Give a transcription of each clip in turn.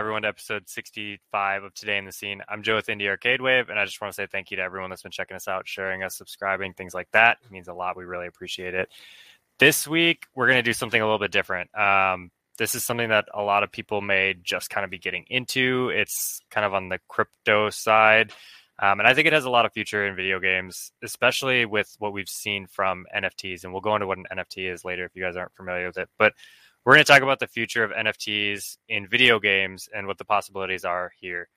everyone, to episode 65 of Today in the Scene. I'm Joe with Indie Arcade Wave, and I just want to say thank you to everyone that's been checking us out, sharing us, subscribing, things like that. It means a lot. We really appreciate it. This week, we're going to do something a little bit different. Um, this is something that a lot of people may just kind of be getting into. It's kind of on the crypto side. Um, and I think it has a lot of future in video games, especially with what we've seen from NFTs. And we'll go into what an NFT is later if you guys aren't familiar with it. But we're going to talk about the future of NFTs in video games and what the possibilities are here.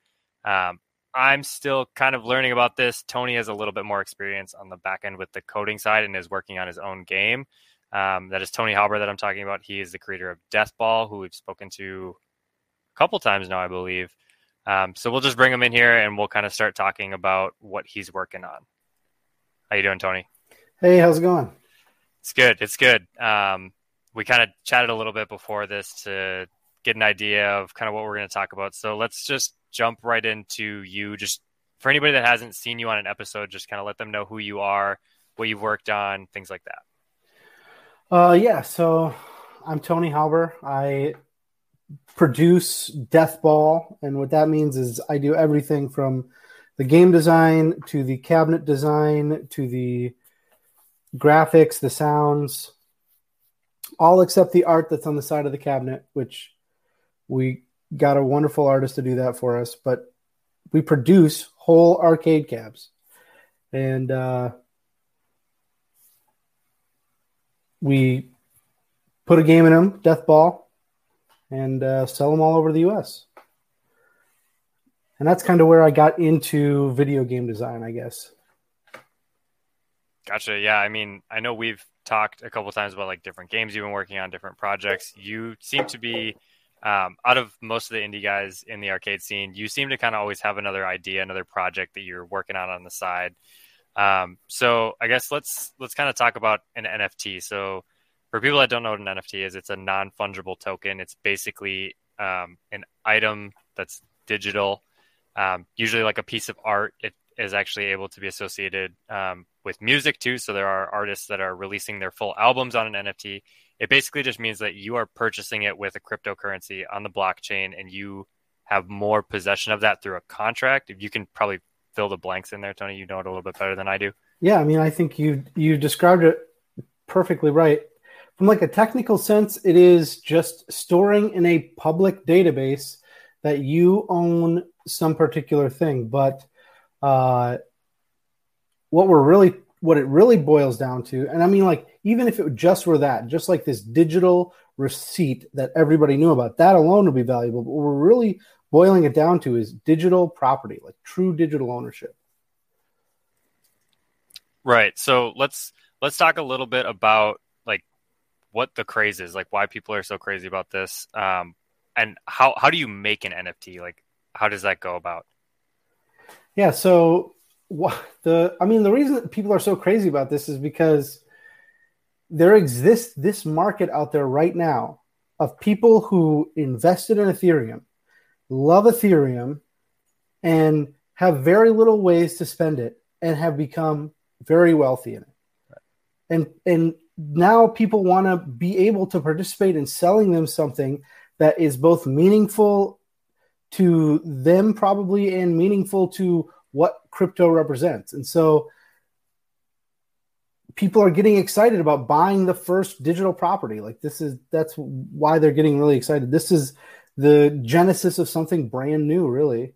Um, I'm still kind of learning about this. Tony has a little bit more experience on the back end with the coding side and is working on his own game. Um, that is Tony Halber that I'm talking about. He is the creator of Deathball, who we've spoken to a couple times now, I believe. Um, so we'll just bring him in here and we'll kind of start talking about what he's working on. How you doing, Tony? Hey, how's it going? It's good. It's good. Um, we kind of chatted a little bit before this to get an idea of kind of what we're going to talk about. So let's just jump right into you. Just for anybody that hasn't seen you on an episode, just kind of let them know who you are, what you've worked on, things like that. Uh, yeah. So I'm Tony Halber. I produce Deathball, and what that means is I do everything from the game design to the cabinet design to the graphics, the sounds, all except the art that's on the side of the cabinet, which we got a wonderful artist to do that for us. But we produce whole arcade cabs, and uh, we put a game in them, Death Ball, and uh, sell them all over the U.S. And that's kind of where I got into video game design, I guess. Gotcha. Yeah, I mean, I know we've talked a couple times about like different games you've been working on, different projects. You seem to be um, out of most of the indie guys in the arcade scene. You seem to kind of always have another idea, another project that you're working on on the side. Um, so I guess let's let's kind of talk about an NFT. So for people that don't know what an NFT is, it's a non fungible token. It's basically um, an item that's digital, um, usually like a piece of art. It is actually able to be associated um, with music too. So there are artists that are releasing their full albums on an NFT. It basically just means that you are purchasing it with a cryptocurrency on the blockchain and you have more possession of that through a contract. If you can probably fill the blanks in there, Tony, you know it a little bit better than I do. Yeah, I mean, I think you you described it perfectly right from like a technical sense, it is just storing in a public database that you own some particular thing. But uh, what we're really what it really boils down to, and I mean, like even if it just were that, just like this digital receipt that everybody knew about, that alone would be valuable. But what we're really boiling it down to is digital property, like true digital ownership. Right. So let's let's talk a little bit about like what the craze is, like why people are so crazy about this, um, and how how do you make an NFT? Like, how does that go about? Yeah, so the I mean, the reason that people are so crazy about this is because there exists this market out there right now of people who invested in Ethereum, love Ethereum, and have very little ways to spend it and have become very wealthy in it. And and now people want to be able to participate in selling them something that is both meaningful to them probably and meaningful to what crypto represents. And so people are getting excited about buying the first digital property. Like this is that's why they're getting really excited. This is the genesis of something brand new really.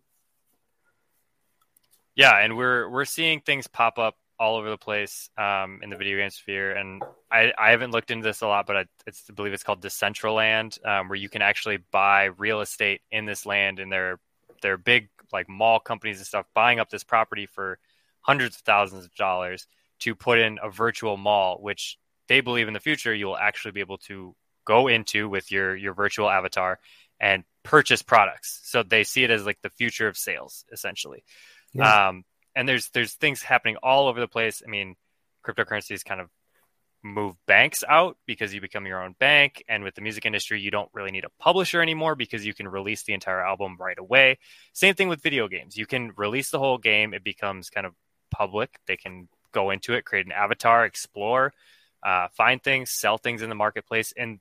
Yeah and we're we're seeing things pop up all over the place um, in the video game sphere. And I, I haven't looked into this a lot, but I, I believe it's called Decentraland, um, where you can actually buy real estate in this land, and they're they're big like mall companies and stuff buying up this property for hundreds of thousands of dollars to put in a virtual mall, which they believe in the future you will actually be able to go into with your your virtual avatar and purchase products. So they see it as like the future of sales, essentially. Yeah. Um, and there's there's things happening all over the place. I mean, cryptocurrencies kind of move banks out because you become your own bank. And with the music industry you don't really need a publisher anymore because you can release the entire album right away. Same thing with video games. You can release the whole game. It becomes kind of public. They can go into it create an avatar explore uh, find things sell things in the marketplace. And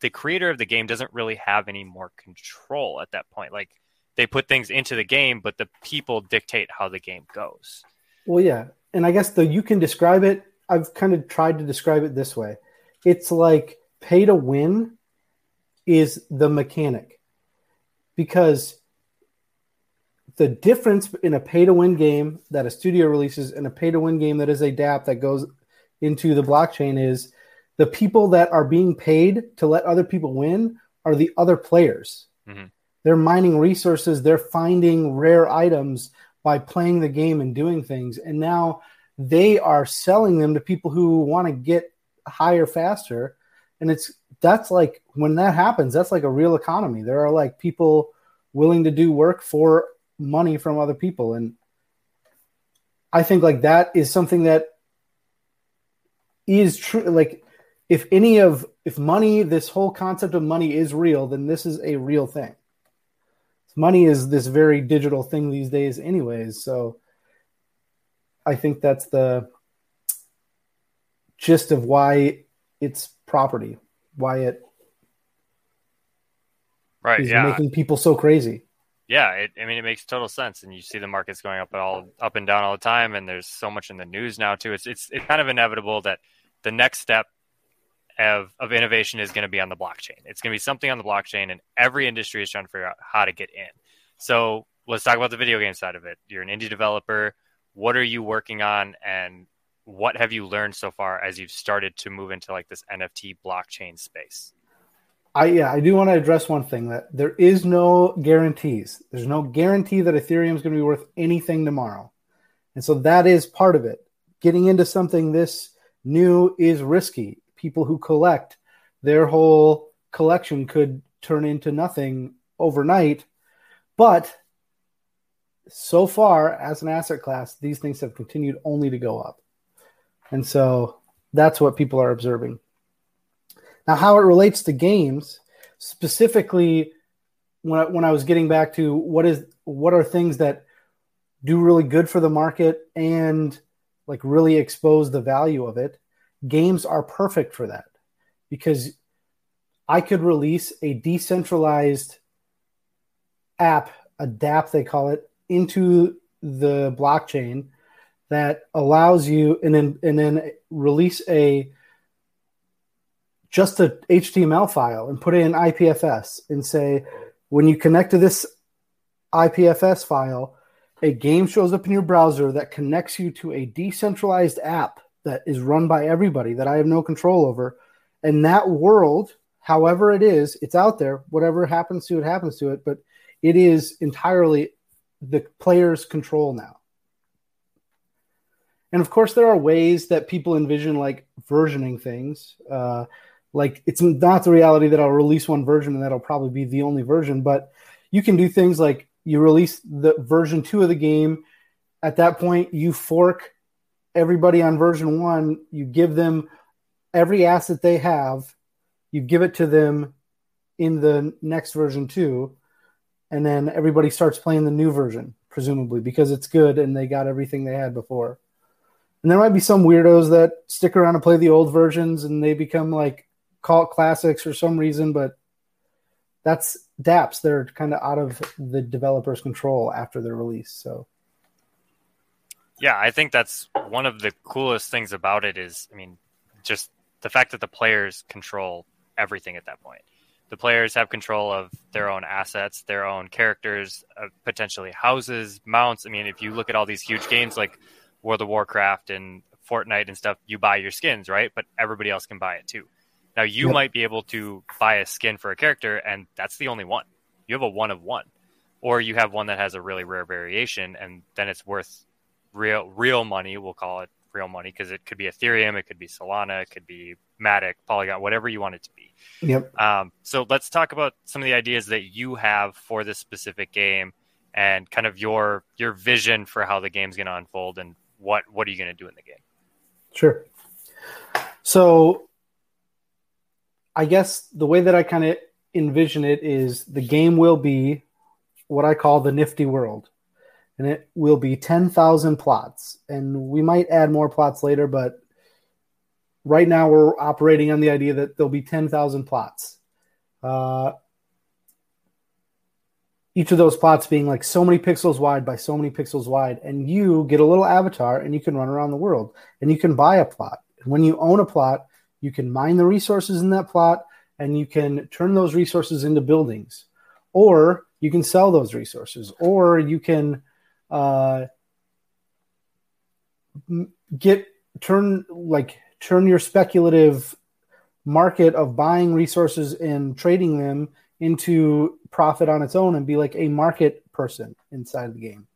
the creator of the game doesn't really have any more control at that point. Like they put things into the game, but the people dictate how the game goes. Well, yeah, and I guess though you can describe it. I've kind of tried to describe it this way. It's like pay to win is the mechanic because the difference in a pay to win game that a studio releases and a pay to win game that is a DApp that goes into the blockchain is the people that are being paid to let other people win are the other players. Mm-hmm. They're mining resources, they're finding rare items by playing the game and doing things. And now they are selling them to people who want to get higher faster. And it's that's like when that happens, that's like a real economy. There are like people willing to do work for money from other people. And I think like that is something that is true. Like if any of if money, this whole concept of money is real, then this is a real thing. Money is this very digital thing these days, anyways. So I think that's the gist of why it's property, why it right, is yeah. making people so crazy. Yeah, it, I mean, it makes total sense, and you see the markets going up all up and down all the time, and there's so much in the news now too. It's it's it's kind of inevitable that the next step of, of innovation is going to be on the blockchain. It's going to be something on the blockchain, and every industry is trying to figure out how to get in. So let's talk about the video game side of it. You're an indie developer. What are you working on, and what have you learned so far as you've started to move into like this NFT blockchain space? I yeah, I do want to address one thing that there is no guarantees. There's no guarantee that Ethereum is going to be worth anything tomorrow. And so that is part of it. Getting into something this new is risky people who collect, their whole collection could turn into nothing overnight. But so far, as an asset class, these things have continued only to go up. And so that's what people are observing. Now, how it relates to games, specifically, when I, when I was getting back to what is what are things that do really good for the market and like really expose the value of it games are perfect for that. Because I could release a decentralized app, a DApp they call it, into the blockchain that allows you and then and then release a just a HTML file and put it in IPFS and say when you connect to this IPFS file, a game shows up in your browser that connects you to a decentralized app that is run by everybody that I have no control over. And that world, however it is, it's out there. Whatever happens to it, happens to it. But it is entirely the player's control now. And of course, there are ways that people envision like versioning things. Uh, like it's not the reality that I'll release one version and that'll probably be the only version, but you can do things like you release the version two of the game. At that point, you fork everybody on version one, you give them every asset they have, you give it to them in the next version two, and then everybody starts playing the new version, presumably because it's good and they got everything they had before. And there might be some weirdos that stick around and play the old versions and they become like cult classics for some reason, but that's dApps. They're kind of out of the developer's control after their release. So yeah, I think that's one of the coolest things about it is, I mean, just the fact that the players control everything at that point. The players have control of their own assets, their own characters, uh, potentially houses, mounts. I mean, if you look at all these huge games like World of Warcraft and Fortnite and stuff, you buy your skins, right? But everybody else can buy it too. Now, you yep. might be able to buy a skin for a character, and that's the only one. You have a one of one. Or you have one that has a really rare variation, and then it's worth real real money. We'll call it real money because it could be Ethereum, it could be Solana, it could be Matic, Polygon, whatever you want it to be. Yep. Um, so let's talk about some of the ideas that you have for this specific game and kind of your your vision for how the game's going to unfold and what what are you going to do in the game. Sure. So I guess the way that I kind of envision it is the game will be what I call the nifty world and it will be 10,000 plots. And we might add more plots later, but right now we're operating on the idea that there'll be 10,000 plots. Uh, each of those plots being like so many pixels wide by so many pixels wide, and you get a little avatar and you can run around the world and you can buy a plot. And when you own a plot, you can mine the resources in that plot and you can turn those resources into buildings, or you can sell those resources, or you can uh, get turn like turn your speculative market of buying resources and trading them into profit on its own and be like a market person inside the game.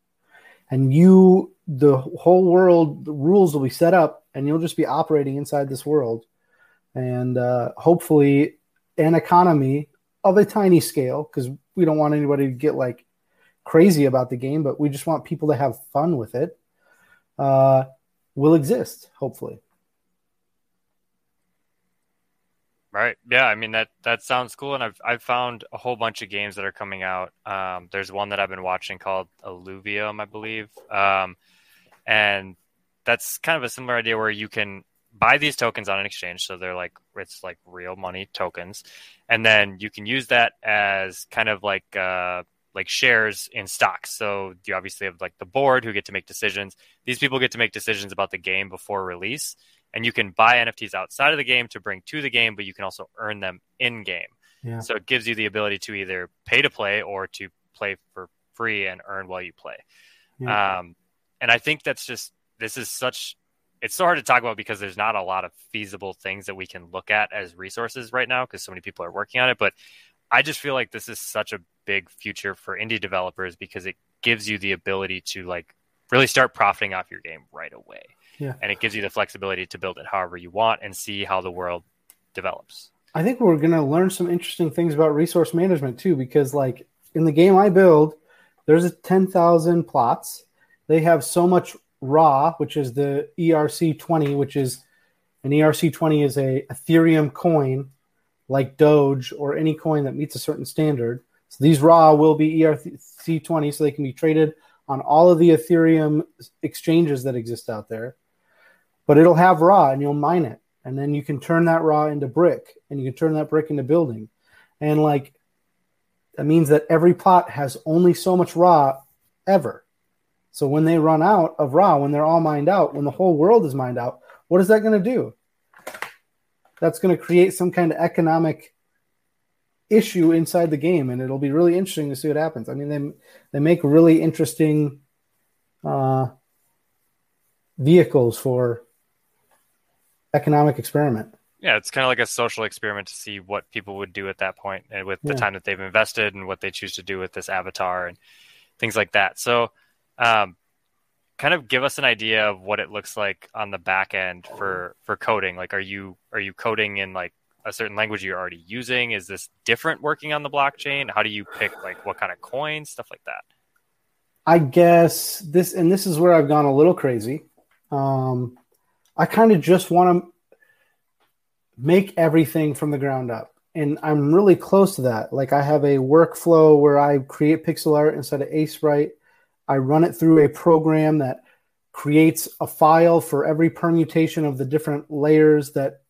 And you, the whole world, the rules will be set up, and you'll just be operating inside this world. And uh, hopefully, an economy of a tiny scale, because we don't want anybody to get like crazy about the game, but we just want people to have fun with it, uh, will exist, hopefully. Right. Yeah. I mean that that sounds cool, and I've I've found a whole bunch of games that are coming out. Um, there's one that I've been watching called Illuvium, I believe, um, and that's kind of a similar idea where you can buy these tokens on an exchange, so they're like it's like real money tokens, and then you can use that as kind of like uh, like shares in stocks. So you obviously have like the board who get to make decisions. These people get to make decisions about the game before release and you can buy NFTs outside of the game to bring to the game, but you can also earn them in game. Yeah. So it gives you the ability to either pay to play or to play for free and earn while you play. Yeah. Um, and I think that's just this is such it's so hard to talk about because there's not a lot of feasible things that we can look at as resources right now because so many people are working on it. But I just feel like this is such a big future for indie developers because it gives you the ability to like really start profiting off your game right away. Yeah. And it gives you the flexibility to build it however you want and see how the world develops. I think we're going to learn some interesting things about resource management too, because like in the game I build, there's a 10,000 plots. They have so much raw, which is the ERC20, which is an ERC20 is a Ethereum coin like Doge or any coin that meets a certain standard. So these raw will be ERC20, so they can be traded on all of the Ethereum exchanges that exist out there. But it'll have raw and you'll mine it. And then you can turn that raw into brick and you can turn that brick into building. And like that means that every plot has only so much raw ever. So when they run out of raw when they're all mined out when the whole world is mined out what is that going to do? That's going to create some kind of economic issue inside the game and it'll be really interesting to see what happens i mean they they make really interesting uh, vehicles for economic experiment. Yeah, it's kind of like a social experiment to see what people would do at that point and with the time that they've invested and what they choose to do with this avatar and things like that. So, um, kind of give us an idea of what it looks like on the back end for for coding. Like, are you are you coding in like a certain language you're already using? Is this different working on the blockchain? How do you pick like what kind of coins, stuff like that? I guess this, and this is where I've gone a little crazy. Um, I kind of just want to make everything from the ground up. And I'm really close to that. Like I have a workflow where I create pixel art instead of Aseprite. I run it through a program that creates a file for every permutation of the different layers that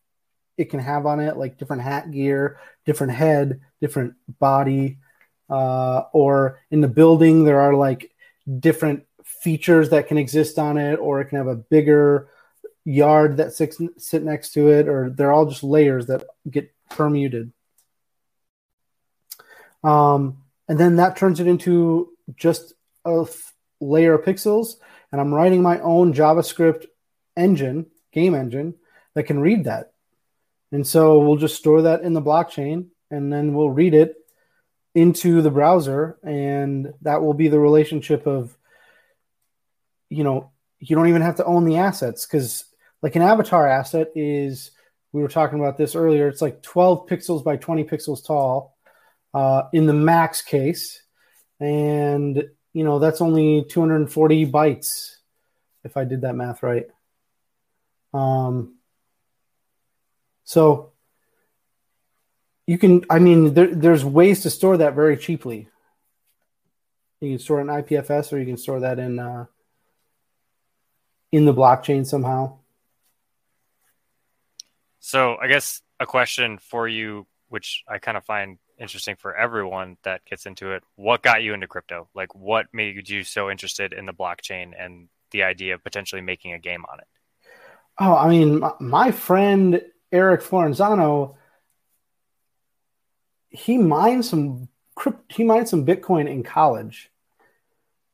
it can have on it, like different hat gear, different head, different body. Uh, or in the building, there are like different features that can exist on it, or it can have a bigger yard that sits, sit next to it, or they're all just layers that get permuted. Um, and then that turns it into just a f- layer of pixels. And I'm writing my own JavaScript engine, game engine, that can read that. And so we'll just store that in the blockchain and then we'll read it into the browser. And that will be the relationship of, you know, you don't even have to own the assets because like an avatar asset is we were talking about this earlier it's like 12 pixels by 20 pixels tall uh, in the max case and you know that's only 240 bytes if i did that math right um, so you can i mean there, there's ways to store that very cheaply you can store it in ipfs or you can store that in uh, in the blockchain somehow so I guess a question for you which I kind of find interesting for everyone that gets into it. What got you into crypto? Like, what made you so interested in the blockchain and the idea of potentially making a game on it? Oh, I mean, my friend Eric Florenzano, he mined some he mined some Bitcoin in college,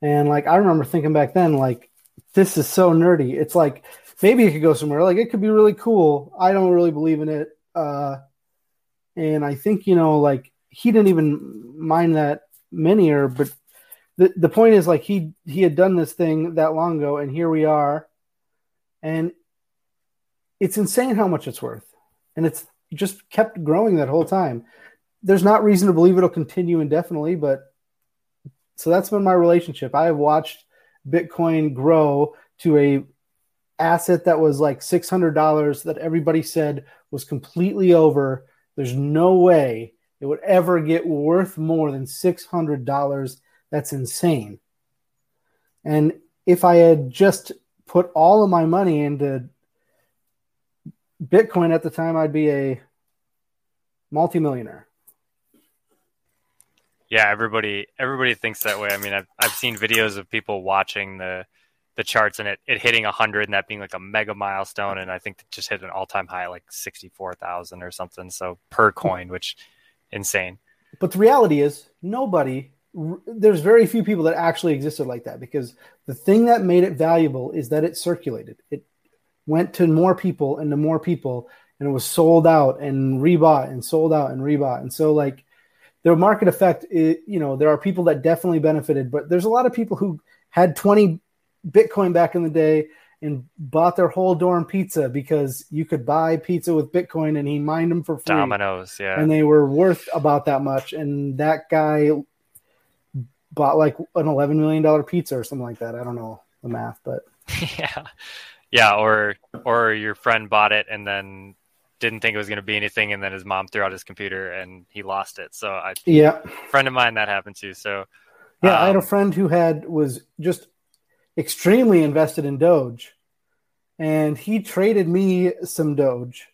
and like I remember thinking back then, like this is so nerdy. It's like maybe it could go somewhere. Like it could be really cool. I don't really believe in it. Uh, and I think you know, like he didn't even mind that many, or but the the point is like he he had done this thing that long ago, and here we are, and it's insane how much it's worth, and it's just kept growing that whole time. There's not reason to believe it'll continue indefinitely, but so that's been my relationship. I have watched Bitcoin grow to a asset that was like $600 that everybody said was completely over. There's no way it would ever get worth more than $600. That's insane. And if I had just put all of my money into Bitcoin at the time, I'd be a multimillionaire. Yeah, everybody everybody thinks that way. I mean, I've I've seen videos of people watching the the charts and it, it hitting 100 and that being like a mega milestone and i think it just hit an all-time high like 64000 or something so per coin which insane but the reality is nobody there's very few people that actually existed like that because the thing that made it valuable is that it circulated it went to more people and to more people and it was sold out and rebought and sold out and rebought and so like the market effect it, you know there are people that definitely benefited but there's a lot of people who had 20 Bitcoin back in the day and bought their whole dorm pizza because you could buy pizza with Bitcoin and he mined them for free. Domino's, yeah. And they were worth about that much. And that guy bought like an $11 million pizza or something like that. I don't know the math, but yeah. Yeah. Or, or your friend bought it and then didn't think it was going to be anything. And then his mom threw out his computer and he lost it. So I, yeah, friend of mine that happened to. So yeah, um, I had a um, friend who had was just extremely invested in Doge, and he traded me some Doge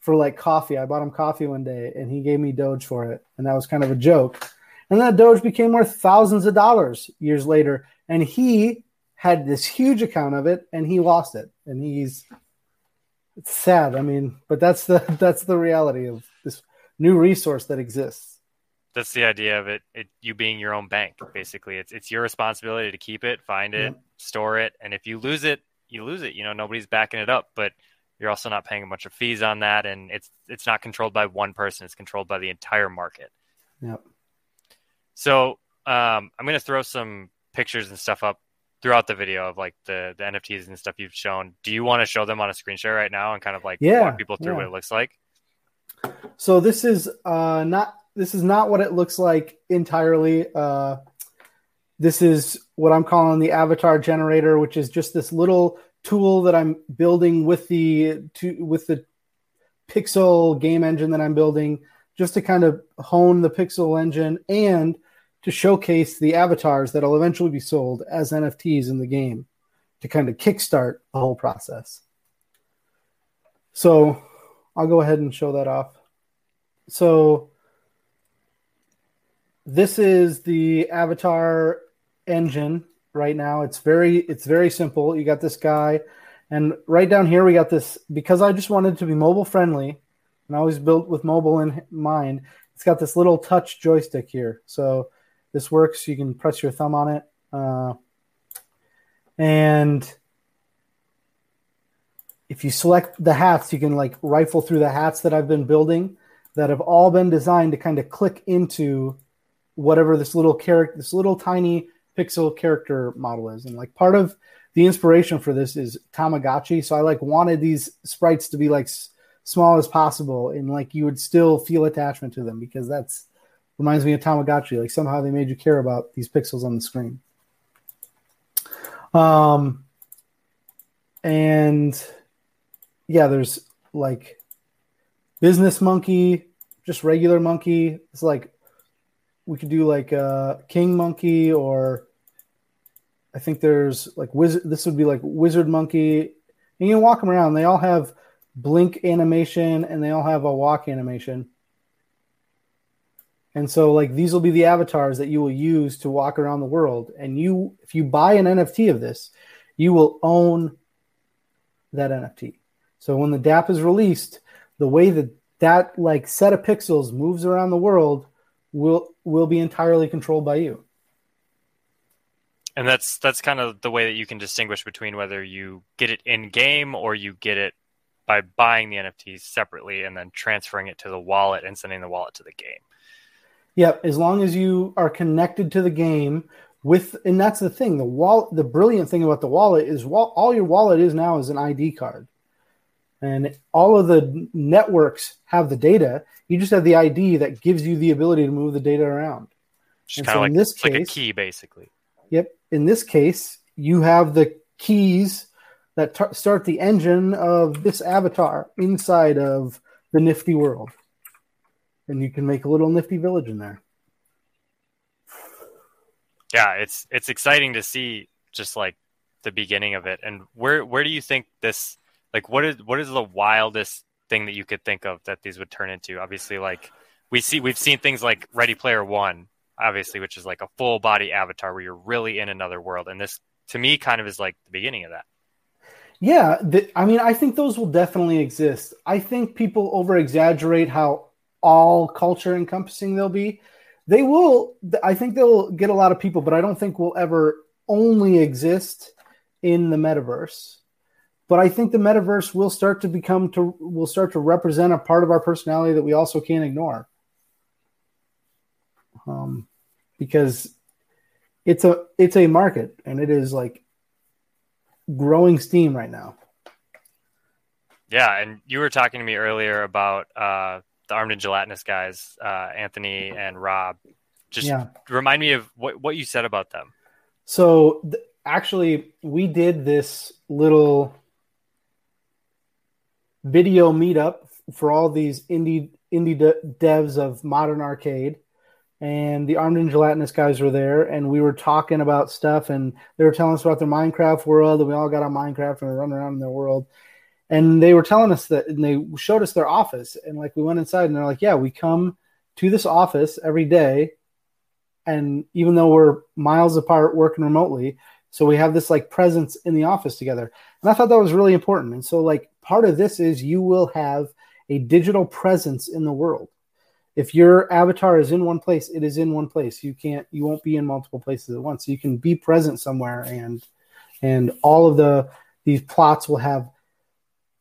for like coffee. I bought him coffee one day, and he gave me Doge for it, and that was kind of a joke. And that Doge became worth thousands of dollars years later, and he had this huge account of it, and he lost it, and he's it's sad. I mean, but that's the that's the reality of this new resource that exists. That's the idea of it, it you being your own bank basically. It's it's your responsibility to keep it find it yeah. store it. And if you lose it you lose it. You know nobody's backing it up but you're also not paying a bunch of fees on that. And it's it's not controlled by one person. It's controlled by the entire market. Yep. So um, i'm going to throw some pictures and stuff up throughout the video of like the the nfts and stuff you've shown do you want to show them on a screen share right now and kind of like yeah, walk people through yeah. what it looks like so this is uh, not this is not what it looks like entirely. Uh, this is what I'm calling the avatar generator, which is just this little tool that I'm building with the to, with the Pixel game engine that I'm building, just to kind of hone the Pixel engine and to showcase the avatars that'll eventually be sold as NFTs in the game to kind of kickstart the whole process. So I'll go ahead and show that off. So this is the avatar engine right now. It's very it's very simple. You got this guy, and right down here we got this because I just wanted to be mobile friendly, and I was built with mobile in mind. It's got this little touch joystick here, so this works. You can press your thumb on it, uh, and if you select the hats, you can like rifle through the hats that I've been building that have all been designed to kind of click into whatever this little character, this little tiny pixel character model is. And like part of the inspiration for this is Tamagotchi. So I like wanted these sprites to be like s- small as possible, and like you would still feel attachment to them because that's reminds me of Tamagotchi. Like somehow they made you care about these pixels on the screen. Um, and yeah, there's like business monkey, just regular monkey. It's like we could do like uh, King Monkey or I think there's like wizard. This would be like Wizard Monkey. And you can walk them around. They all have blink animation and they all have a walk animation. And so like these will be the avatars that you will use to walk around the world. And you if you buy an NFT of this, you will own that NFT. So when the DApp is released, the way that that like set of pixels moves around the world will will be entirely controlled by you. And that's that's kind of the way that you can distinguish between whether you get it in game or you get it by buying the NFTs separately and then transferring it to the wallet and sending the wallet to the game. Yep, as long as you are connected to the game with and that's the thing, the wallet the brilliant thing about the wallet is all your wallet is now is an ID card. And all of the networks have the data. You just have the ID that gives you the ability to move the data around. Just kind so like, in this case, like a key, basically. Yep. In this case, you have the keys that t- start the engine of this avatar inside of the nifty world. And you can make a little nifty village in there. Yeah, it's it's exciting to see just like the beginning of it. And where where do you think this like what is what is the wildest thing that you could think of that these would turn into? Obviously like we see we've seen things like Ready Player 1 obviously which is like a full body avatar where you're really in another world and this to me kind of is like the beginning of that. Yeah, the, I mean, I think those will definitely exist. I think people over exaggerate how all culture encompassing they'll be. They will, I think they'll get a lot of people, but I don't think we'll ever only exist in the metaverse. But I think the metaverse will start to become to will start to represent a part of our personality that we also can't ignore. Um, because it's a it's a market and it is like growing steam right now. Yeah, and you were talking to me earlier about uh, the armed and gelatinous guys, uh, Anthony and Rob. Just yeah. remind me of what what you said about them. So th- actually, we did this little video meetup for all these indie indie de- devs of modern arcade and the armed and gelatinous guys were there and we were talking about stuff and they were telling us about their minecraft world and we all got on minecraft and we are running around in their world and they were telling us that and they showed us their office and like we went inside and they're like yeah we come to this office every day and even though we're miles apart working remotely so we have this like presence in the office together and i thought that was really important and so like part of this is you will have a digital presence in the world if your avatar is in one place, it is in one place. You can't, you won't be in multiple places at once. So you can be present somewhere, and and all of the these plots will have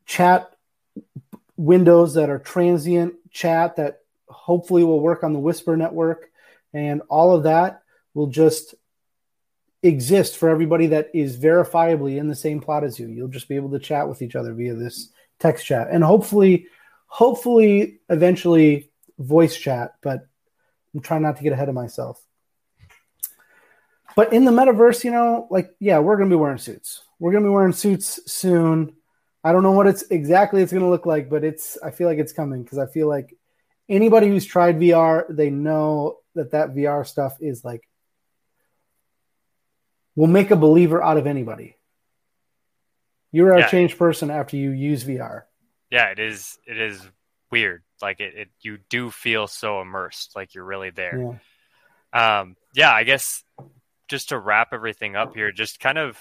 chat windows that are transient chat that hopefully will work on the Whisper network, and all of that will just exist for everybody that is verifiably in the same plot as you. You'll just be able to chat with each other via this text chat, and hopefully, hopefully, eventually voice chat, but I'm trying not to get ahead of myself. But in the metaverse, you know, like yeah, we're gonna be wearing suits. We're gonna be wearing suits soon. I don't know what it's exactly it's gonna look like, but it's I feel like it's coming because I feel like anybody who's tried VR, they know that that VR stuff is like will make a believer out of anybody. You're a yeah. changed person after you use VR. Yeah, it is. It is weird. Like it, it you do feel so immersed, like you're really there. Yeah. Um, yeah, I guess just to wrap everything up here, just kind of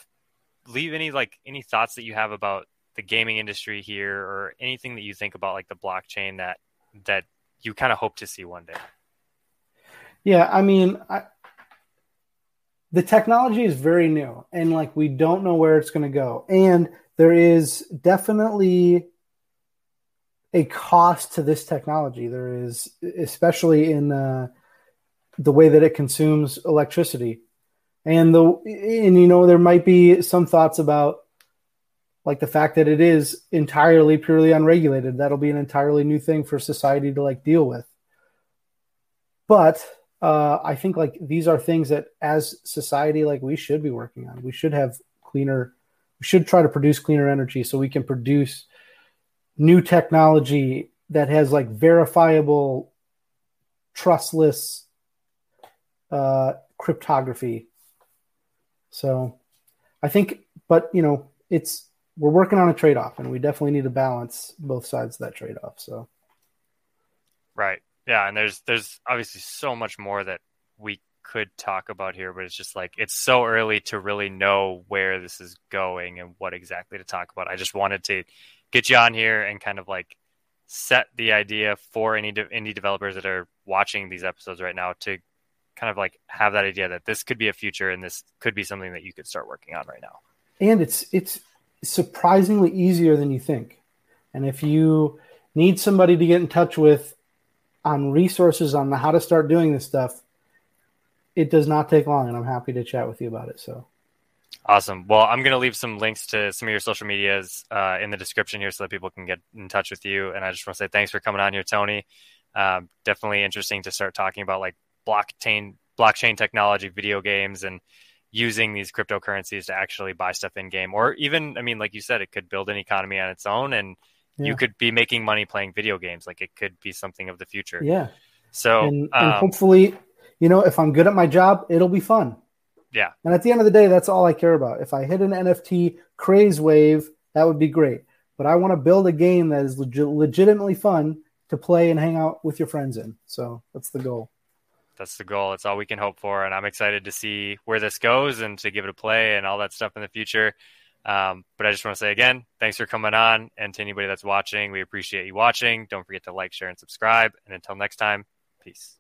leave any like any thoughts that you have about the gaming industry here or anything that you think about like the blockchain that that you kind of hope to see one day. Yeah, I mean, I, the technology is very new and like we don't know where it's going to go. And there is definitely a cost to this technology. There is, especially in uh, the way that it consumes electricity, and the and you know there might be some thoughts about like the fact that it is entirely purely unregulated. That'll be an entirely new thing for society to like deal with. But uh, I think like these are things that as society like we should be working on. We should have cleaner. We should try to produce cleaner energy so we can produce new technology that has like verifiable, trustless uh, cryptography. So I think, but you know, it's we're working on a trade off, and we definitely need to balance both sides of that trade off. So, right, Yeah, and there's there's obviously so much more that we could talk about here, but it's just like it's so early to really know where this is going and what exactly to talk about. I just wanted to get you on here and kind of like set the idea for any de- indie developers that are watching these episodes right now to kind of like have that idea that this could be a future and this could be something that you could start working on right now. And it's it's surprisingly easier than you think. And if you need somebody to get in touch with on resources on how to start doing this stuff, it does not take long and I'm happy to chat with you about it. So Awesome. Well, I'm going to leave some links to some of your social medias uh, in the description here so that people can get in touch with you. And I just want to say thanks for coming on here, Tony. Um, definitely interesting to start talking about like blockchain, blockchain technology, video games, and using these cryptocurrencies to actually buy stuff in game. Or even, I mean, like you said, it could build an economy on its own, and yeah. you could be making money playing video games. Like it could be something of the future. Yeah. So, and, and um, hopefully, you know, if I'm good at my job, it'll be fun. Yeah. And at the end of the day, that's all I care about. If I hit an NFT craze wave, that would be great. But I want to build a game that is leg- legitimately fun to play and hang out with your friends in. So that's the goal. That's the goal. It's all we can hope for. And I'm excited to see where this goes and to give it a play and all that stuff in the future. Um, but I just want to say again, thanks for coming on. And to anybody that's watching, we appreciate you watching. Don't forget to like, share, and subscribe. And until next time, peace.